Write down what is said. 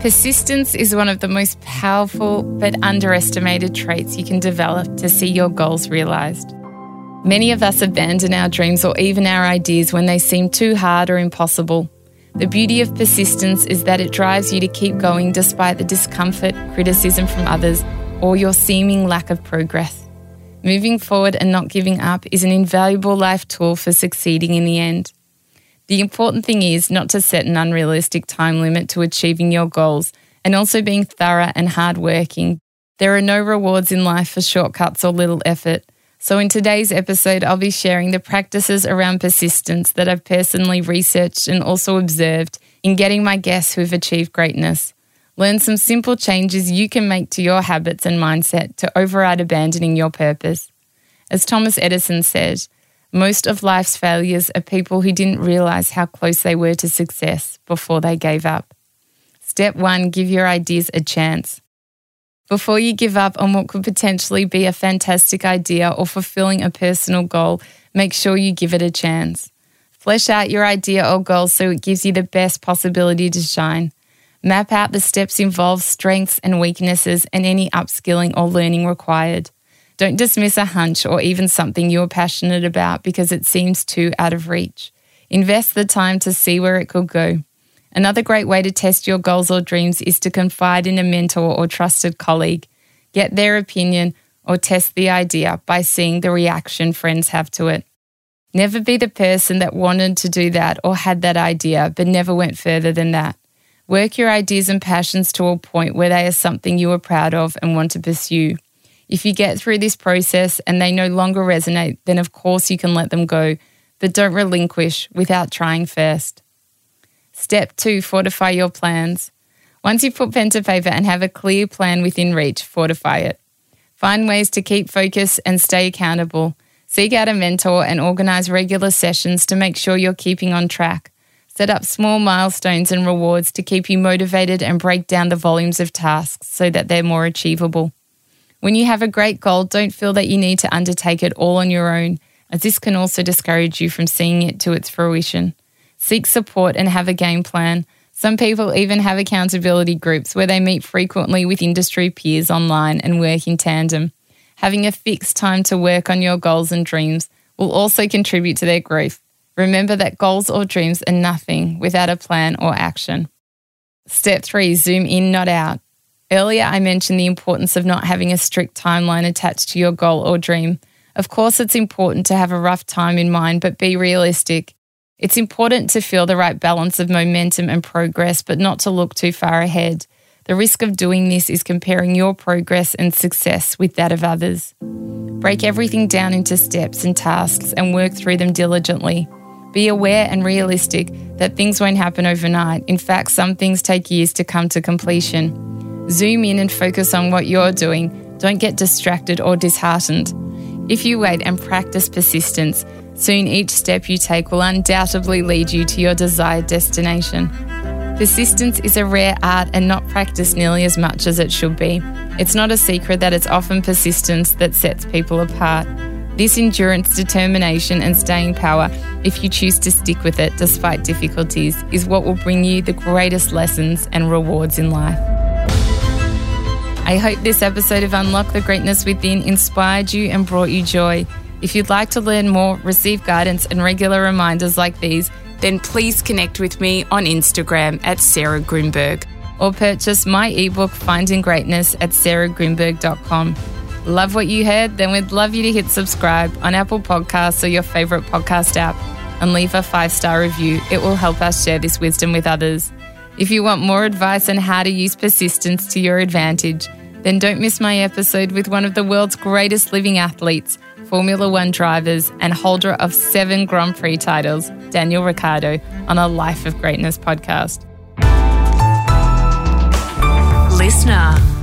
Persistence is one of the most powerful but underestimated traits you can develop to see your goals realised. Many of us abandon our dreams or even our ideas when they seem too hard or impossible. The beauty of persistence is that it drives you to keep going despite the discomfort, criticism from others, or your seeming lack of progress. Moving forward and not giving up is an invaluable life tool for succeeding in the end. The important thing is not to set an unrealistic time limit to achieving your goals and also being thorough and hardworking. There are no rewards in life for shortcuts or little effort. So, in today's episode, I'll be sharing the practices around persistence that I've personally researched and also observed in getting my guests who've achieved greatness. Learn some simple changes you can make to your habits and mindset to override abandoning your purpose. As Thomas Edison said, most of life's failures are people who didn't realize how close they were to success before they gave up. Step one give your ideas a chance. Before you give up on what could potentially be a fantastic idea or fulfilling a personal goal, make sure you give it a chance. Flesh out your idea or goal so it gives you the best possibility to shine. Map out the steps involved, strengths and weaknesses, and any upskilling or learning required. Don't dismiss a hunch or even something you're passionate about because it seems too out of reach. Invest the time to see where it could go. Another great way to test your goals or dreams is to confide in a mentor or trusted colleague. Get their opinion or test the idea by seeing the reaction friends have to it. Never be the person that wanted to do that or had that idea but never went further than that. Work your ideas and passions to a point where they are something you are proud of and want to pursue. If you get through this process and they no longer resonate, then of course you can let them go, but don't relinquish without trying first. Step two, fortify your plans. Once you've put pen to paper and have a clear plan within reach, fortify it. Find ways to keep focus and stay accountable. Seek out a mentor and organize regular sessions to make sure you're keeping on track. Set up small milestones and rewards to keep you motivated and break down the volumes of tasks so that they're more achievable. When you have a great goal, don't feel that you need to undertake it all on your own, as this can also discourage you from seeing it to its fruition. Seek support and have a game plan. Some people even have accountability groups where they meet frequently with industry peers online and work in tandem. Having a fixed time to work on your goals and dreams will also contribute to their growth. Remember that goals or dreams are nothing without a plan or action. Step three zoom in, not out. Earlier, I mentioned the importance of not having a strict timeline attached to your goal or dream. Of course, it's important to have a rough time in mind, but be realistic. It's important to feel the right balance of momentum and progress, but not to look too far ahead. The risk of doing this is comparing your progress and success with that of others. Break everything down into steps and tasks and work through them diligently. Be aware and realistic that things won't happen overnight. In fact, some things take years to come to completion. Zoom in and focus on what you're doing. Don't get distracted or disheartened. If you wait and practice persistence, soon each step you take will undoubtedly lead you to your desired destination. Persistence is a rare art and not practiced nearly as much as it should be. It's not a secret that it's often persistence that sets people apart. This endurance, determination, and staying power, if you choose to stick with it despite difficulties, is what will bring you the greatest lessons and rewards in life. I hope this episode of Unlock the Greatness Within inspired you and brought you joy. If you'd like to learn more, receive guidance, and regular reminders like these, then please connect with me on Instagram at Sarah Grynberg or purchase my ebook Finding Greatness at sarahgrynberg.com. Love what you heard? Then we'd love you to hit subscribe on Apple Podcasts or your favorite podcast app and leave a five star review. It will help us share this wisdom with others. If you want more advice on how to use persistence to your advantage, then don't miss my episode with one of the world's greatest living athletes, Formula One drivers, and holder of seven Grand Prix titles, Daniel Ricciardo, on a Life of Greatness podcast. Listener.